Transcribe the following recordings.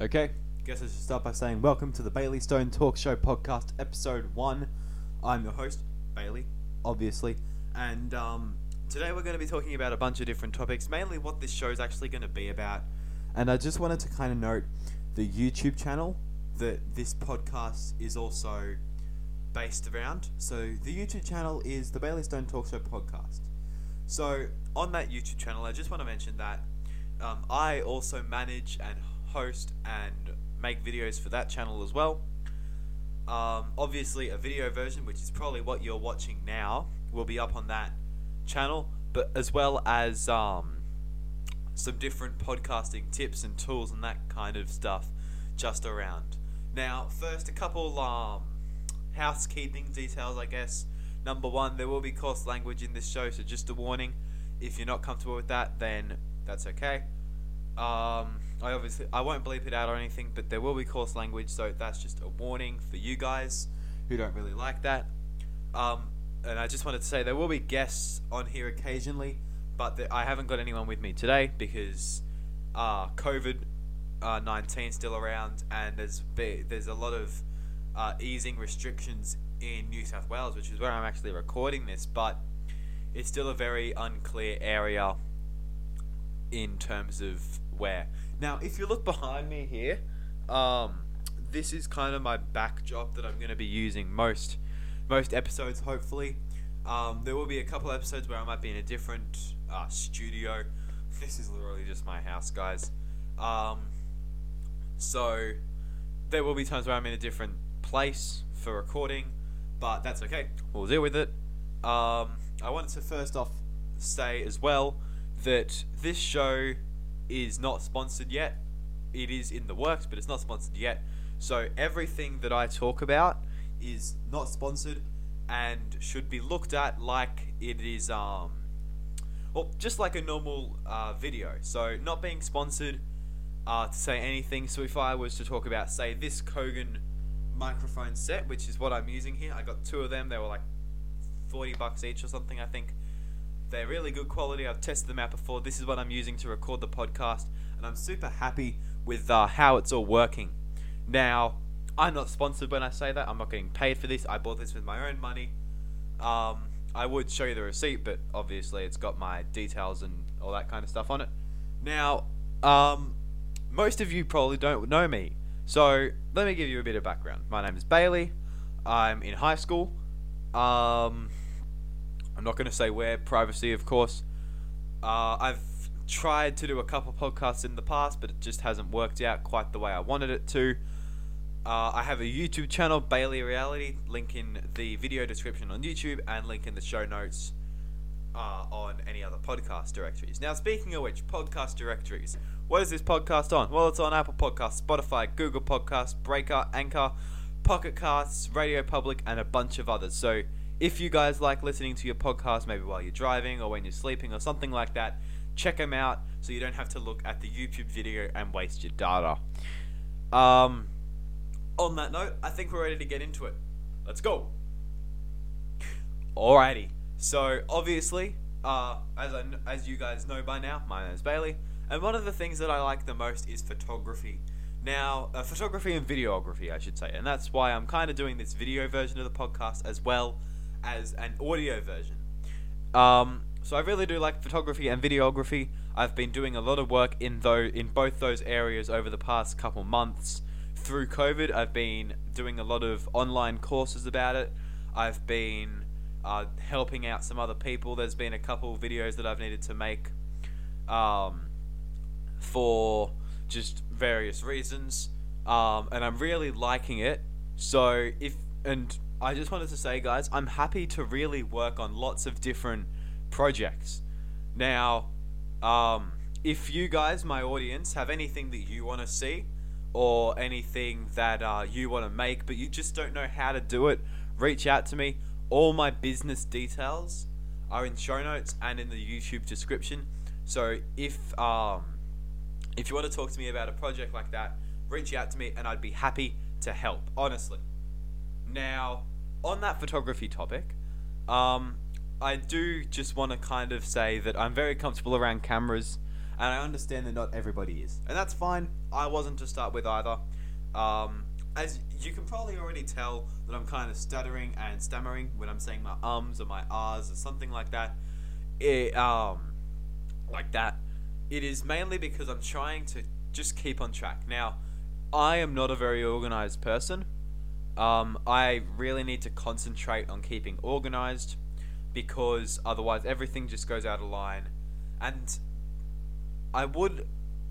Okay, guess I should start by saying welcome to the Bailey Stone Talk Show podcast, episode one. I'm your host, Bailey, obviously, and um, today we're going to be talking about a bunch of different topics, mainly what this show is actually going to be about. And I just wanted to kind of note the YouTube channel that this podcast is also based around. So the YouTube channel is the Bailey Stone Talk Show podcast. So on that YouTube channel, I just want to mention that um, I also manage and host and make videos for that channel as well. Um, obviously, a video version, which is probably what you're watching now, will be up on that channel, but as well as um, some different podcasting tips and tools and that kind of stuff just around. Now, first, a couple um, housekeeping details, I guess. Number one, there will be coarse language in this show, so just a warning. If you're not comfortable with that, then that's okay. Um, I obviously I won't bleep it out or anything, but there will be coarse language, so that's just a warning for you guys who don't really like that. Um, and I just wanted to say there will be guests on here occasionally, but the, I haven't got anyone with me today because uh, COVID uh, nineteen still around, and there's there's a lot of uh, easing restrictions in New South Wales, which is where I'm actually recording this, but it's still a very unclear area in terms of where. Now, if you look behind me here, um, this is kind of my backdrop that I'm going to be using most most episodes. Hopefully, um, there will be a couple episodes where I might be in a different uh, studio. This is literally just my house, guys. Um, so there will be times where I'm in a different place for recording, but that's okay. We'll deal with it. Um, I wanted to first off say as well that this show is not sponsored yet. It is in the works, but it's not sponsored yet. So everything that I talk about is not sponsored and should be looked at like it is um well just like a normal uh, video. So not being sponsored uh, to say anything. So if I was to talk about say this Kogan microphone set, which is what I'm using here, I got two of them. They were like 40 bucks each or something, I think. They're really good quality. I've tested them out before. This is what I'm using to record the podcast, and I'm super happy with uh, how it's all working. Now, I'm not sponsored when I say that. I'm not getting paid for this. I bought this with my own money. Um, I would show you the receipt, but obviously it's got my details and all that kind of stuff on it. Now, um, most of you probably don't know me, so let me give you a bit of background. My name is Bailey. I'm in high school. Um, I'm not going to say where, privacy, of course. Uh, I've tried to do a couple podcasts in the past, but it just hasn't worked out quite the way I wanted it to. Uh, I have a YouTube channel, Bailey Reality, link in the video description on YouTube and link in the show notes uh, on any other podcast directories. Now, speaking of which, podcast directories. What is this podcast on? Well, it's on Apple Podcasts, Spotify, Google Podcasts, Breaker, Anchor, Pocket Casts, Radio Public, and a bunch of others. So, if you guys like listening to your podcast, maybe while you're driving or when you're sleeping or something like that, check them out so you don't have to look at the YouTube video and waste your data. Um, on that note, I think we're ready to get into it. Let's go. Alrighty. So obviously, uh, as I, as you guys know by now, my name is Bailey, and one of the things that I like the most is photography. Now, uh, photography and videography, I should say, and that's why I'm kind of doing this video version of the podcast as well as an audio version. Um, so I really do like photography and videography. I've been doing a lot of work in though in both those areas over the past couple months. Through COVID, I've been doing a lot of online courses about it. I've been uh, helping out some other people. There's been a couple videos that I've needed to make um, for just various reasons, um, and I'm really liking it. So if and I just wanted to say, guys, I'm happy to really work on lots of different projects. Now, um, if you guys, my audience, have anything that you want to see or anything that uh, you want to make, but you just don't know how to do it, reach out to me. All my business details are in show notes and in the YouTube description. So if um, if you want to talk to me about a project like that, reach out to me and I'd be happy to help. Honestly. Now, on that photography topic, um, I do just want to kind of say that I'm very comfortable around cameras and I understand that not everybody is, and that's fine. I wasn't to start with either. Um, as you can probably already tell that I'm kind of stuttering and stammering when I'm saying my ums or my ahs or something like that. It, um, like that. It is mainly because I'm trying to just keep on track. Now, I am not a very organized person. Um, I really need to concentrate on keeping organized because otherwise everything just goes out of line. And I would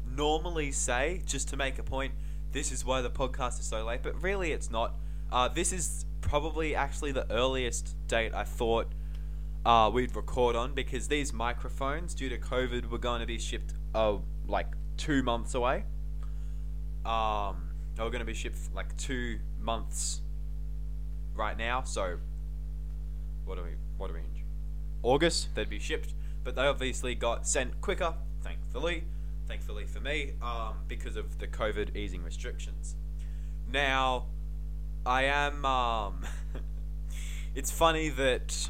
normally say, just to make a point, this is why the podcast is so late, but really it's not. Uh, this is probably actually the earliest date I thought uh, we'd record on because these microphones, due to COVID, were going to be shipped uh, like two months away. Um, they were going to be shipped like two months right now. So, what are we? What are we in? August? They'd be shipped, but they obviously got sent quicker, thankfully. Thankfully for me, um, because of the COVID easing restrictions. Now, I am. Um, it's funny that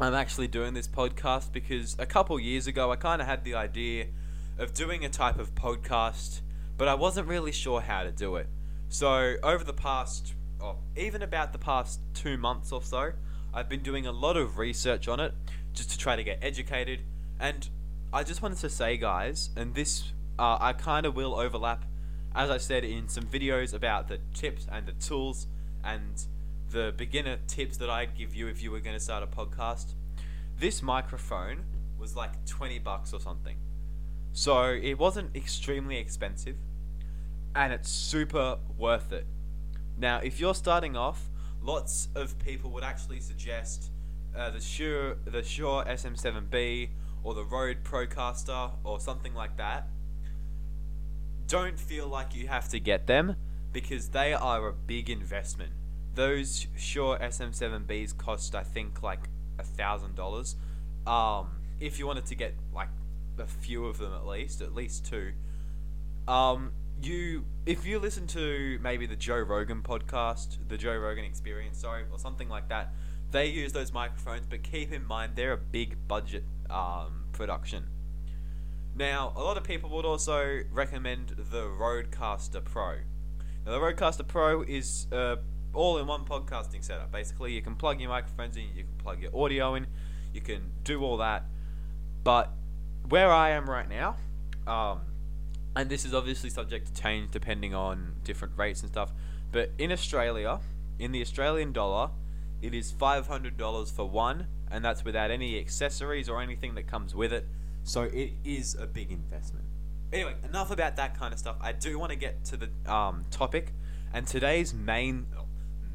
I'm actually doing this podcast because a couple years ago I kind of had the idea of doing a type of podcast, but I wasn't really sure how to do it. So, over the past, oh, even about the past two months or so, I've been doing a lot of research on it just to try to get educated. And I just wanted to say, guys, and this uh, I kind of will overlap, as I said, in some videos about the tips and the tools and the beginner tips that I'd give you if you were going to start a podcast. This microphone was like 20 bucks or something. So it wasn't extremely expensive and it's super worth it. Now, if you're starting off, lots of people would actually suggest uh, the Shure the Shure SM7B or the Rode Procaster or something like that, don't feel like you have to get them because they are a big investment. Those Shure SM7Bs cost, I think, like a thousand dollars. Um, if you wanted to get like a few of them at least, at least two. Um, you if you listen to maybe the Joe Rogan podcast, the Joe Rogan Experience, sorry, or something like that, they use those microphones, but keep in mind they're a big budget um, production. Now, a lot of people would also recommend the Rodecaster Pro. Now, the Rodecaster Pro is all-in-one podcasting setup. Basically, you can plug your microphones in, you can plug your audio in, you can do all that. But where I am right now, um, and this is obviously subject to change depending on different rates and stuff. But in Australia, in the Australian dollar, it is $500 for one, and that's without any accessories or anything that comes with it. So it is a big investment. Anyway, enough about that kind of stuff. I do want to get to the um, topic, and today's main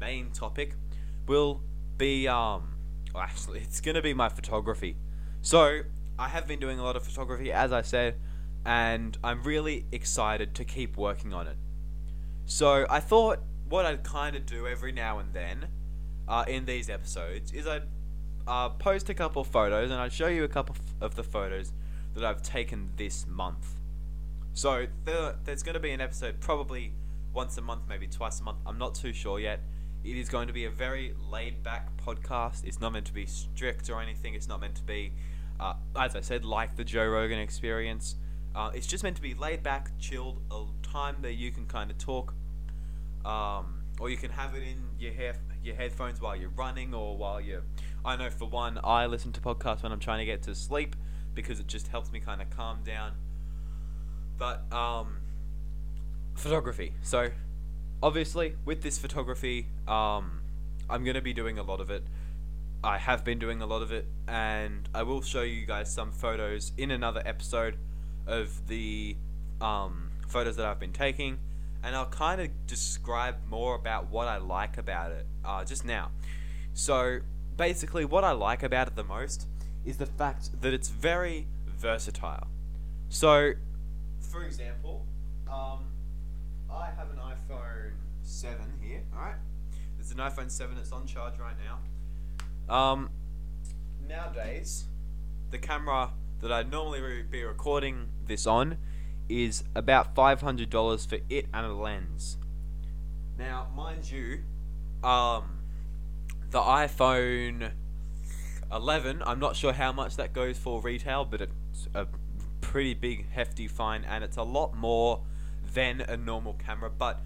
main topic will be um, well, actually, it's gonna be my photography. So I have been doing a lot of photography, as I said, and I'm really excited to keep working on it. So I thought what I'd kind of do every now and then uh, in these episodes is I'd uh, post a couple photos and I'd show you a couple of the photos that I've taken this month. So there, there's going to be an episode probably once a month, maybe twice a month. I'm not too sure yet. It is going to be a very laid back podcast. It's not meant to be strict or anything. It's not meant to be, uh, as I said, like the Joe Rogan experience. Uh, it's just meant to be laid back, chilled, a time that you can kind of talk, um, or you can have it in your hair, your headphones while you're running or while you're. I know for one, I listen to podcasts when I'm trying to get to sleep because it just helps me kind of calm down. But um, photography. So obviously, with this photography, um, I'm gonna be doing a lot of it. I have been doing a lot of it, and I will show you guys some photos in another episode of the um, photos that I've been taking, and I'll kind of describe more about what I like about it uh, just now. So, basically, what I like about it the most is the fact that it's very versatile. So, for example, um, I have an iPhone 7 here, alright? It's an iPhone 7, it's on charge right now. Um, nowadays, the camera that I'd normally be recording this on is about $500 for it and a lens. Now, mind you, um, the iPhone 11, I'm not sure how much that goes for retail, but it's a pretty big, hefty fine, and it's a lot more than a normal camera, but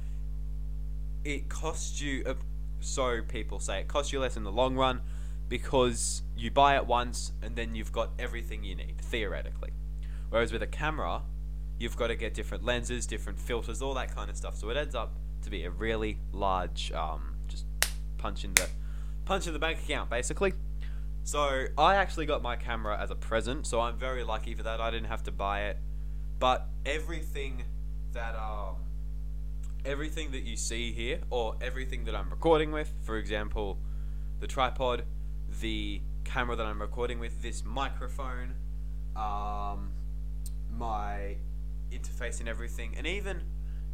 it costs you, uh, so people say, it costs you less in the long run because you buy it once and then you've got everything you need, theoretically. Whereas with a camera, you've got to get different lenses, different filters, all that kind of stuff. So it ends up to be a really large, um, just punch in the punch in the bank account, basically. So I actually got my camera as a present, so I'm very lucky for that. I didn't have to buy it, but everything that um, everything that you see here, or everything that I'm recording with, for example, the tripod, the camera that I'm recording with, this microphone, um, my interface and everything, and even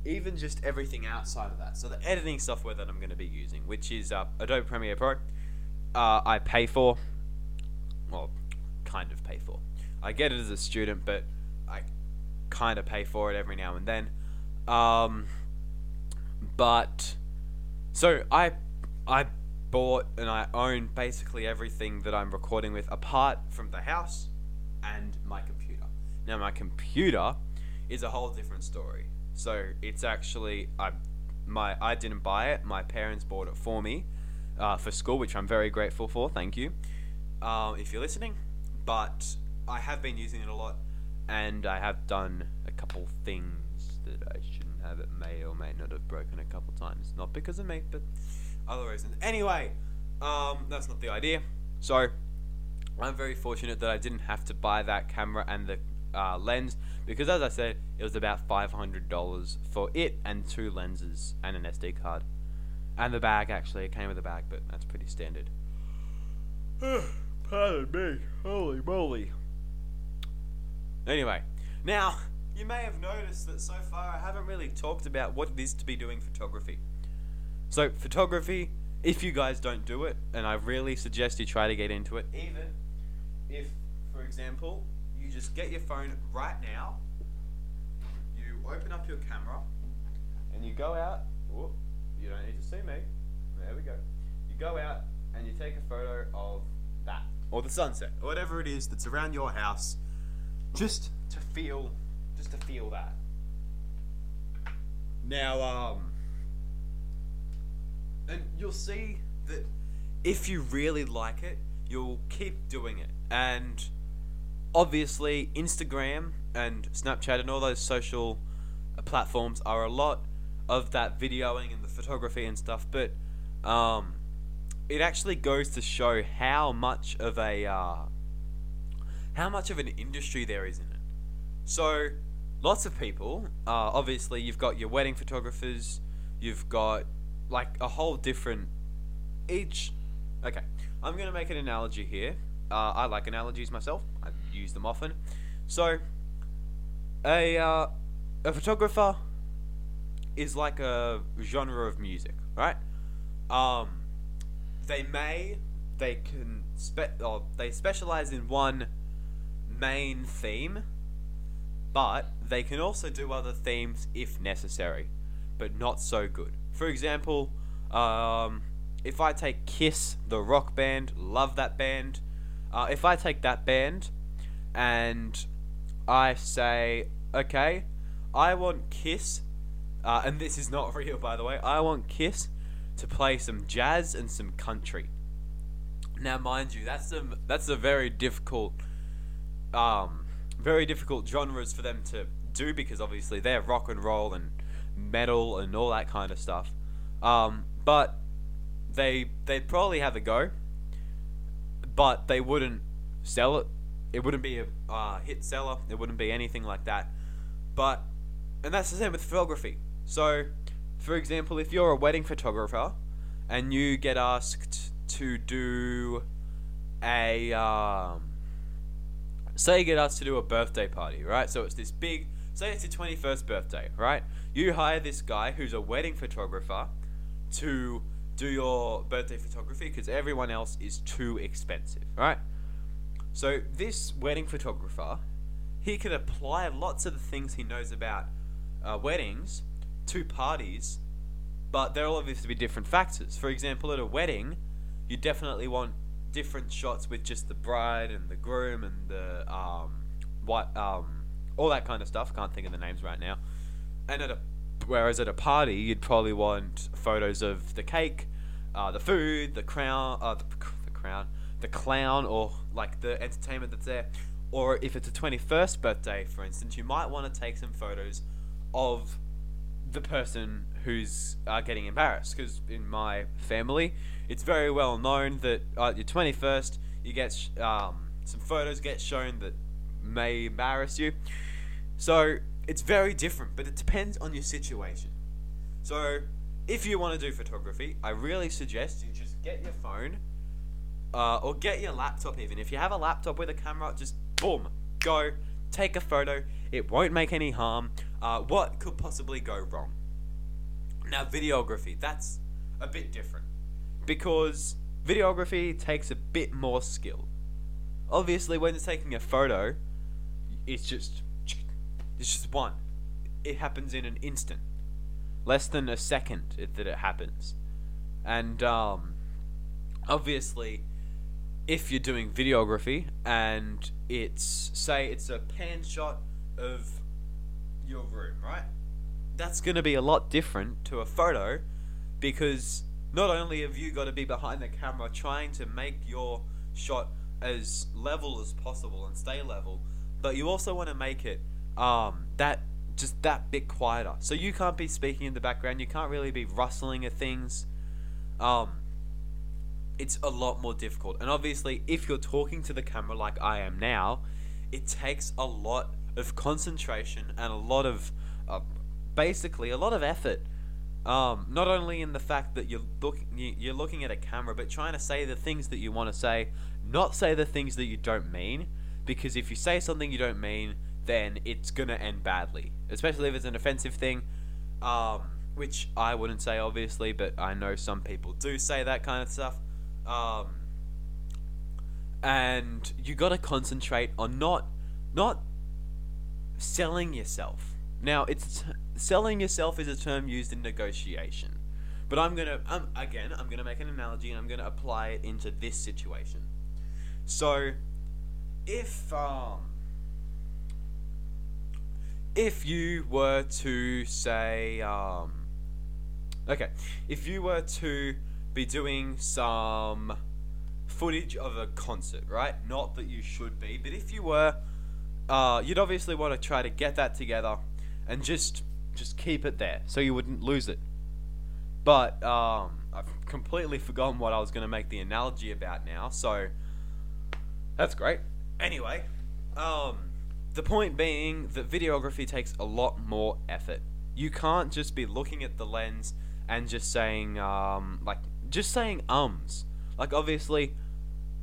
even just everything outside of that. So the editing software that I'm going to be using, which is uh, Adobe Premiere Pro, uh, I pay for. Well, kind of pay for. I get it as a student, but I kind of pay for it every now and then. Um, but so I I bought and I own basically everything that I'm recording with, apart from the house and my computer. Now my computer is a whole different story. So it's actually I my I didn't buy it. My parents bought it for me uh, for school, which I'm very grateful for. Thank you. Um, if you're listening, but I have been using it a lot, and I have done a couple things that I shouldn't have. It may or may not have broken a couple times, not because of me, but other reasons. Anyway, um, that's not the idea. So I'm very fortunate that I didn't have to buy that camera and the uh, lens because, as I said, it was about $500 for it and two lenses and an SD card. And the bag, actually, it came with a bag, but that's pretty standard. Pardon me. Holy moly. Anyway, now, you may have noticed that so far I haven't really talked about what it is to be doing photography. So, photography, if you guys don't do it, and I really suggest you try to get into it, even if, for example, you just get your phone right now, you open up your camera, and you go out. Whoop, you don't need to see me. There we go. You go out and you take a photo of that, or the sunset, or whatever it is that's around your house, just to feel, just to feel that. Now, um, and you'll see that if you really like it, you'll keep doing it. And obviously, Instagram and Snapchat and all those social uh, platforms are a lot of that videoing and the photography and stuff, but um, it actually goes to show how much of a uh, how much of an industry there is in it. So, lots of people. Uh, obviously, you've got your wedding photographers. You've got like a whole different each. Okay, I'm gonna make an analogy here. Uh, I like analogies myself. I use them often. So, a uh, a photographer is like a genre of music, right? Um, they may they can spe- or they specialize in one main theme, but they can also do other themes if necessary, but not so good. For example, um, if I take Kiss, the rock band, love that band. Uh, if I take that band and I say, okay, I want Kiss, uh, and this is not real by the way, I want Kiss to play some jazz and some country. Now, mind you, that's some that's a very difficult, um, very difficult genres for them to do because obviously they're rock and roll and metal and all that kind of stuff. Um, but they they'd probably have a go, but they wouldn't sell it. It wouldn't be a uh, hit seller. It wouldn't be anything like that. But and that's the same with photography. So, for example, if you're a wedding photographer and you get asked to do a um, say you get asked to do a birthday party, right? So it's this big say it's your 21st birthday, right? You hire this guy who's a wedding photographer to do your birthday photography because everyone else is too expensive, right? So this wedding photographer, he can apply lots of the things he knows about uh, weddings to parties, but there will obviously be different factors. For example, at a wedding, you definitely want different shots with just the bride and the groom and the um, what um, all that kind of stuff. Can't think of the names right now. And at a whereas at a party, you'd probably want photos of the cake, uh, the food, the crown, uh, the, the crown, the clown, or like the entertainment that's there. Or if it's a 21st birthday, for instance, you might want to take some photos of the person who's uh, getting embarrassed. Because in my family, it's very well known that at your 21st, you get sh- um, some photos get shown that may embarrass you. So it's very different, but it depends on your situation. So if you want to do photography, I really suggest you just get your phone uh, or get your laptop even. If you have a laptop with a camera, just boom, go, take a photo. It won't make any harm. Uh, what could possibly go wrong? Now, videography, that's a bit different because videography takes a bit more skill. Obviously, when you're taking a photo, it's just it's just one. It happens in an instant, less than a second that it happens, and um, obviously, if you're doing videography and it's say it's a pan shot of your room, right? That's going to be a lot different to a photo because not only have you got to be behind the camera trying to make your shot as level as possible and stay level, but you also want to make it um, that just that bit quieter. So you can't be speaking in the background. You can't really be rustling at things. Um, it's a lot more difficult. And obviously, if you're talking to the camera like I am now, it takes a lot of concentration and a lot of, uh, basically, a lot of effort. Um, not only in the fact that you're looking you're looking at a camera, but trying to say the things that you want to say, not say the things that you don't mean. Because if you say something you don't mean, then it's gonna end badly, especially if it's an offensive thing. Um, which I wouldn't say obviously, but I know some people do say that kind of stuff. Um, and you got to concentrate on not not selling yourself. Now, it's selling yourself is a term used in negotiation, but I'm gonna um, again I'm gonna make an analogy and I'm gonna apply it into this situation. So, if um, if you were to say um, okay, if you were to be doing some footage of a concert, right? Not that you should be, but if you were, uh, you'd obviously want to try to get that together and just just keep it there so you wouldn't lose it. But um, I've completely forgotten what I was going to make the analogy about now, so that's great. Anyway, um, the point being that videography takes a lot more effort. You can't just be looking at the lens and just saying um, like just saying ums. Like obviously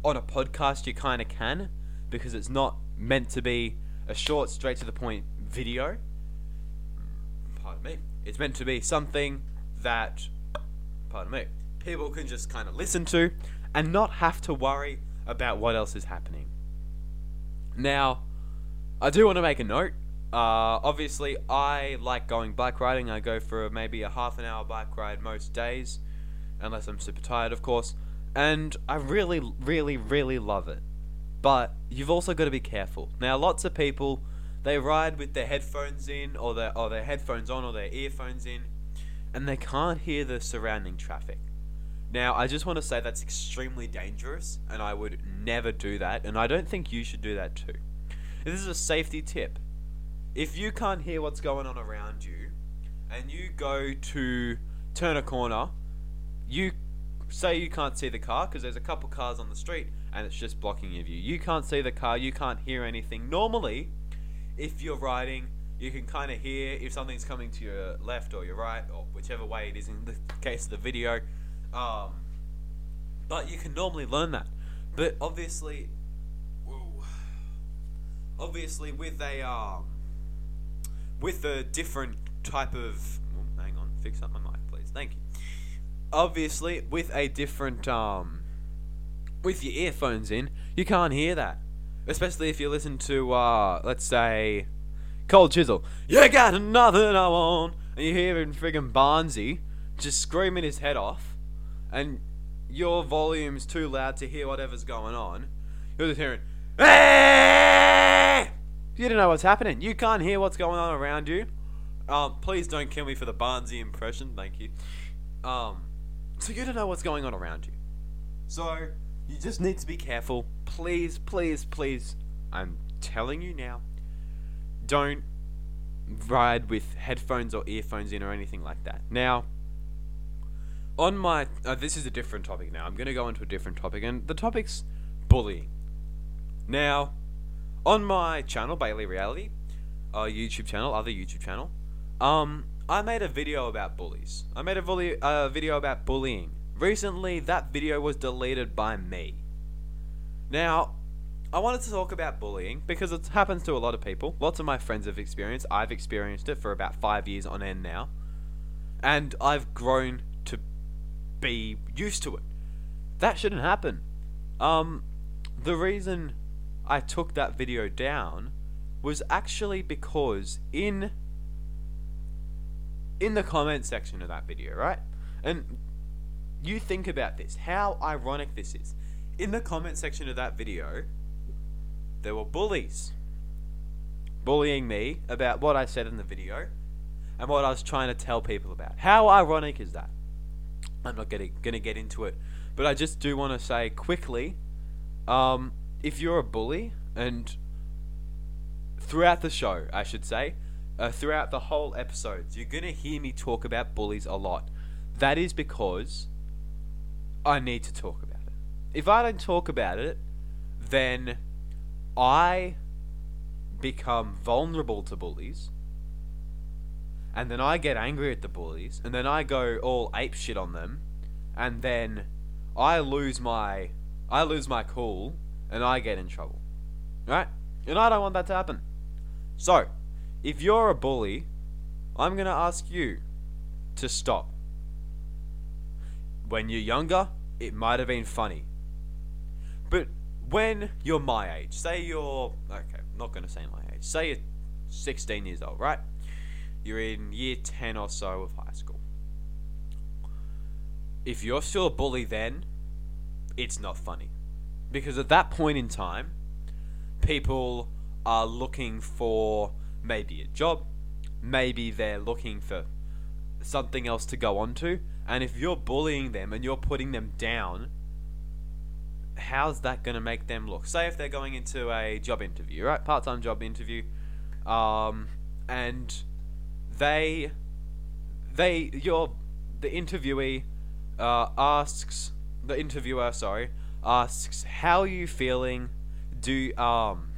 on a podcast you kind of can because it's not meant to be a short straight to the point video. Pardon me. It's meant to be something that pardon me. People can just kind of listen to and not have to worry about what else is happening. Now, I do want to make a note. Uh, obviously, I like going bike riding. I go for maybe a half an hour bike ride most days unless I'm super tired, of course. And I really, really, really love it. But you've also got to be careful. Now, lots of people they ride with their headphones in, or their or their headphones on, or their earphones in, and they can't hear the surrounding traffic. Now, I just want to say that's extremely dangerous, and I would never do that, and I don't think you should do that too. This is a safety tip. If you can't hear what's going on around you, and you go to turn a corner you say you can't see the car because there's a couple cars on the street and it's just blocking your view. You can't see the car, you can't hear anything. Normally, if you're riding, you can kind of hear if something's coming to your left or your right or whichever way it is in the case of the video. Um, but you can normally learn that. But obviously, obviously with a um, with a different type of. Oh, hang on, fix up my mic, please. Thank you obviously with a different um with your earphones in, you can't hear that. Especially if you listen to uh let's say Cold Chisel. You got nothing I want and you hear him friggin' Barnsey just screaming his head off and your volume's too loud to hear whatever's going on. You're just hearing You don't know what's happening. You can't hear what's going on around you. Um, please don't kill me for the Barnsey impression. Thank you. Um, so you don't know what's going on around you. So you just need to be careful. Please, please, please. I'm telling you now. Don't ride with headphones or earphones in or anything like that. Now, on my uh, this is a different topic now. I'm going to go into a different topic, and the topic's bullying. Now, on my channel, Bailey Reality, uh, YouTube channel, other YouTube channel, um, I made a video about bullies. I made a bully, uh, video about bullying. Recently, that video was deleted by me. Now, I wanted to talk about bullying because it happens to a lot of people. Lots of my friends have experienced. I've experienced it for about five years on end now, and I've grown to be used to it. That shouldn't happen. Um, the reason I took that video down was actually because in in the comment section of that video, right? And you think about this, how ironic this is. In the comment section of that video, there were bullies bullying me about what I said in the video and what I was trying to tell people about. How ironic is that? I'm not going to get into it, but I just do want to say quickly um, if you're a bully and throughout the show, I should say, uh, throughout the whole episodes, you're to hear me talk about bullies a lot. That is because I need to talk about it. If I don't talk about it, then I become vulnerable to bullies. And then I get angry at the bullies, and then I go all ape shit on them, and then I lose my I lose my cool, and I get in trouble. Right? And I don't want that to happen. So, if you're a bully, I'm going to ask you to stop. When you're younger, it might have been funny. But when you're my age, say you're, okay, I'm not going to say my age, say you're 16 years old, right? You're in year 10 or so of high school. If you're still a bully then, it's not funny. Because at that point in time, people are looking for maybe a job, maybe they're looking for something else to go on to, and if you're bullying them and you're putting them down, how's that going to make them look? Say if they're going into a job interview, right? Part time job interview, um, and they, they, your, the interviewee uh, asks, the interviewer, sorry, asks, how are you feeling? Do, um,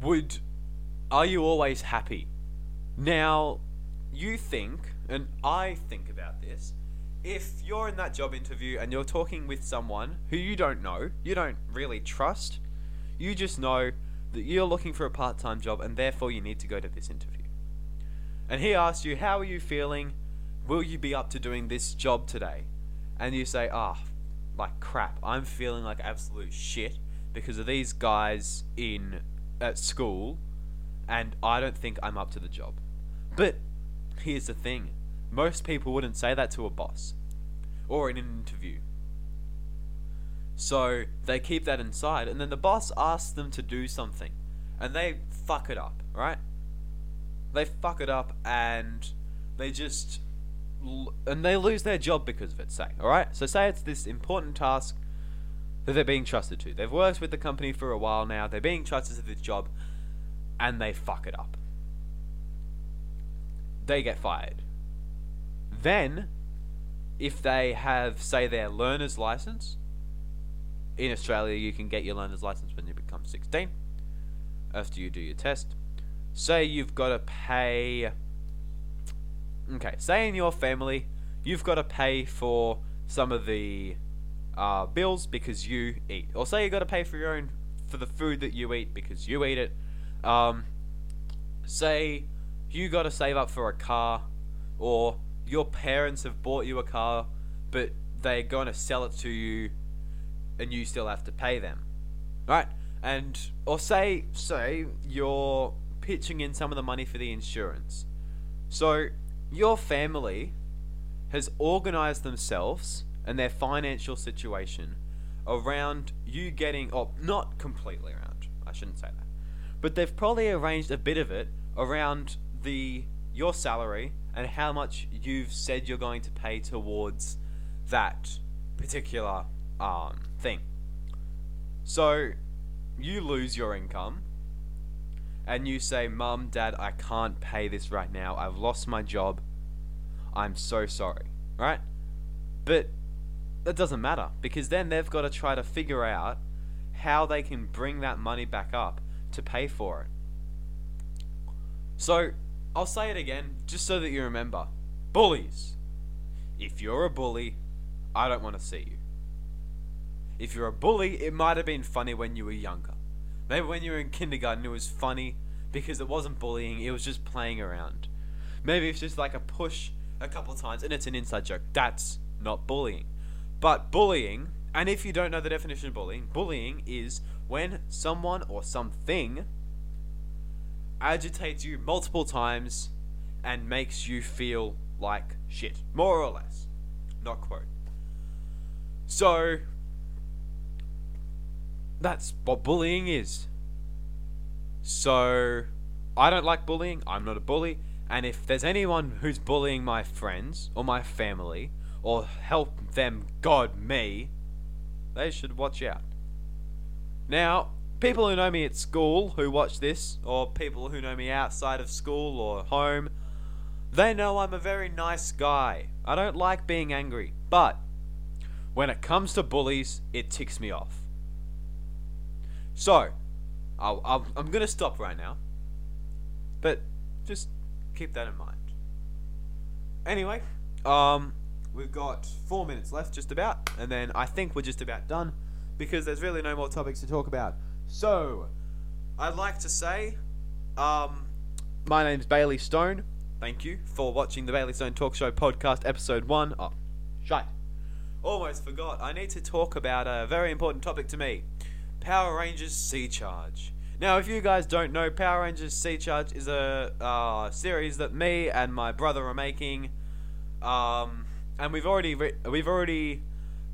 would are you always happy? Now, you think, and I think about this, if you're in that job interview and you're talking with someone who you don't know, you don't really trust, you just know that you're looking for a part time job and therefore you need to go to this interview. And he asks you, How are you feeling? Will you be up to doing this job today? And you say, Ah, oh, like crap, I'm feeling like absolute shit because of these guys in at school, and I don't think I'm up to the job. But here's the thing most people wouldn't say that to a boss or in an interview. So they keep that inside, and then the boss asks them to do something, and they fuck it up, right? They fuck it up, and they just. And they lose their job because of it, say, alright? So, say it's this important task that they're being trusted to. They've worked with the company for a while now, they're being trusted to this job, and they fuck it up. They get fired. Then, if they have, say, their learner's license, in Australia you can get your learner's license when you become 16, after you do your test. Say you've got to pay. Okay, say in your family, you've got to pay for some of the uh, bills because you eat, or say you got to pay for your own for the food that you eat because you eat it. Um, say you got to save up for a car, or your parents have bought you a car, but they're going to sell it to you, and you still have to pay them, right? And or say say you're pitching in some of the money for the insurance, so your family has organized themselves and their financial situation around you getting, or not completely around, I shouldn't say that, but they've probably arranged a bit of it around the your salary and how much you've said you're going to pay towards that particular um, thing. So you lose your income and you say, Mum, Dad, I can't pay this right now. I've lost my job. I'm so sorry. Right? But that doesn't matter because then they've got to try to figure out how they can bring that money back up to pay for it. So, I'll say it again just so that you remember. Bullies. If you're a bully, I don't want to see you. If you're a bully, it might have been funny when you were younger. Maybe when you were in kindergarten it was funny because it wasn't bullying, it was just playing around. Maybe it's just like a push a couple times and it's an inside joke. That's not bullying. But bullying, and if you don't know the definition of bullying, bullying is when someone or something agitates you multiple times and makes you feel like shit. More or less. Not quote. So, that's what bullying is. So, I don't like bullying. I'm not a bully. And if there's anyone who's bullying my friends or my family or help them God me, they should watch out. Now, people who know me at school who watch this, or people who know me outside of school or home, they know I'm a very nice guy. I don't like being angry. But when it comes to bullies, it ticks me off. So, I'll, I'll, I'm going to stop right now. But just keep that in mind. Anyway, um, we've got four minutes left, just about, and then I think we're just about done because there's really no more topics to talk about. So, I'd like to say, um, my name's Bailey Stone. Thank you for watching the Bailey Stone Talk Show podcast, episode one. Oh, shite. Almost forgot. I need to talk about a very important topic to me Power Rangers Sea Charge. Now, if you guys don't know, Power Rangers Sea Charge is a uh, series that me and my brother are making. Um, and we've already re- we've already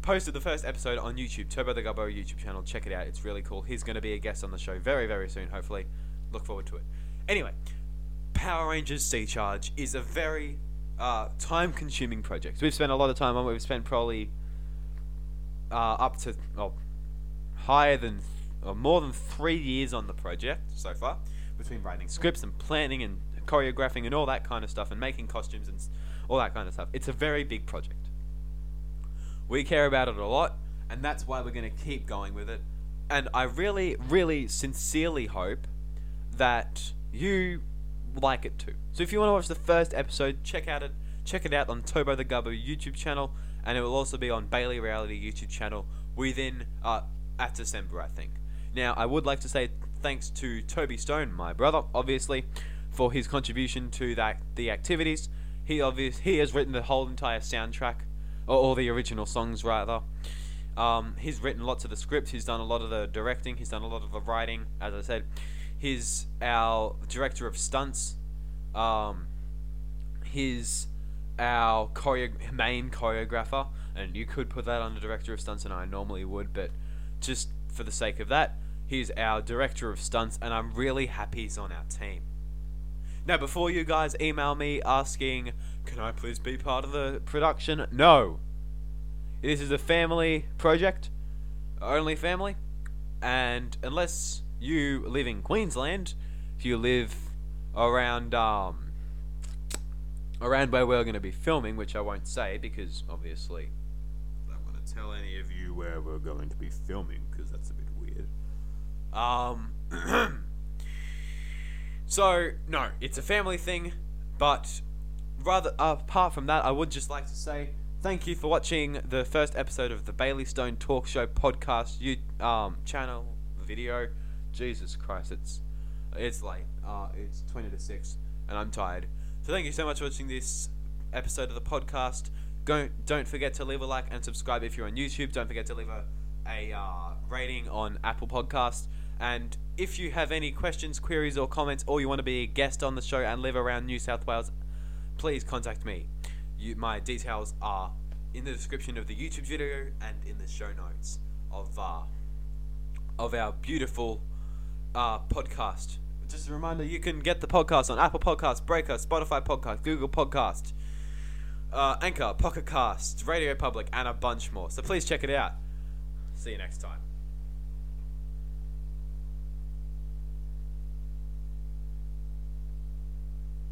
posted the first episode on YouTube, Turbo the Gubbo YouTube channel. Check it out; it's really cool. He's going to be a guest on the show very very soon. Hopefully, look forward to it. Anyway, Power Rangers Sea Charge is a very uh, time-consuming project. We've spent a lot of time on it. We've spent probably uh, up to well, higher than or more than three years on the project so far, between writing scripts and planning and choreographing and all that kind of stuff, and making costumes and all that kind of stuff. It's a very big project. We care about it a lot, and that's why we're going to keep going with it. And I really, really sincerely hope that you like it too. So if you want to watch the first episode, check out it. Check it out on Turbo the Gubbo YouTube channel, and it will also be on Bailey Reality YouTube channel within uh, at December, I think. Now, I would like to say thanks to Toby Stone, my brother, obviously, for his contribution to that the activities. He obvious he has written the whole entire soundtrack, or all the original songs rather. Um, he's written lots of the scripts. He's done a lot of the directing. He's done a lot of the writing. As I said, he's our director of stunts. Um, he's our choreo- main choreographer, and you could put that under director of stunts, and I normally would, but just for the sake of that, he's our director of stunts, and I'm really happy he's on our team. Now, before you guys email me asking, can I please be part of the production? No. This is a family project, only family, and unless you live in Queensland, if you live around um around where we're going to be filming, which I won't say because obviously tell any of you where we're going to be filming because that's a bit weird. Um. So no, it's a family thing, but rather apart from that, I would just like to say thank you for watching the first episode of the Bailey Stone Talk Show podcast you um channel video. Jesus Christ, it's it's late. Uh, it's twenty to six, and I'm tired. So thank you so much for watching this episode of the podcast. Go, don't forget to leave a like and subscribe if you're on YouTube. Don't forget to leave a a uh, rating on Apple Podcast. And if you have any questions, queries, or comments, or you want to be a guest on the show and live around New South Wales, please contact me. You, my details are in the description of the YouTube video and in the show notes of uh, of our beautiful uh, podcast. Just a reminder, you can get the podcast on Apple Podcasts, Breaker, Spotify Podcast, Google Podcast, uh, Anchor, Pocket Cast, Radio Public, and a bunch more. So please check it out. See you next time.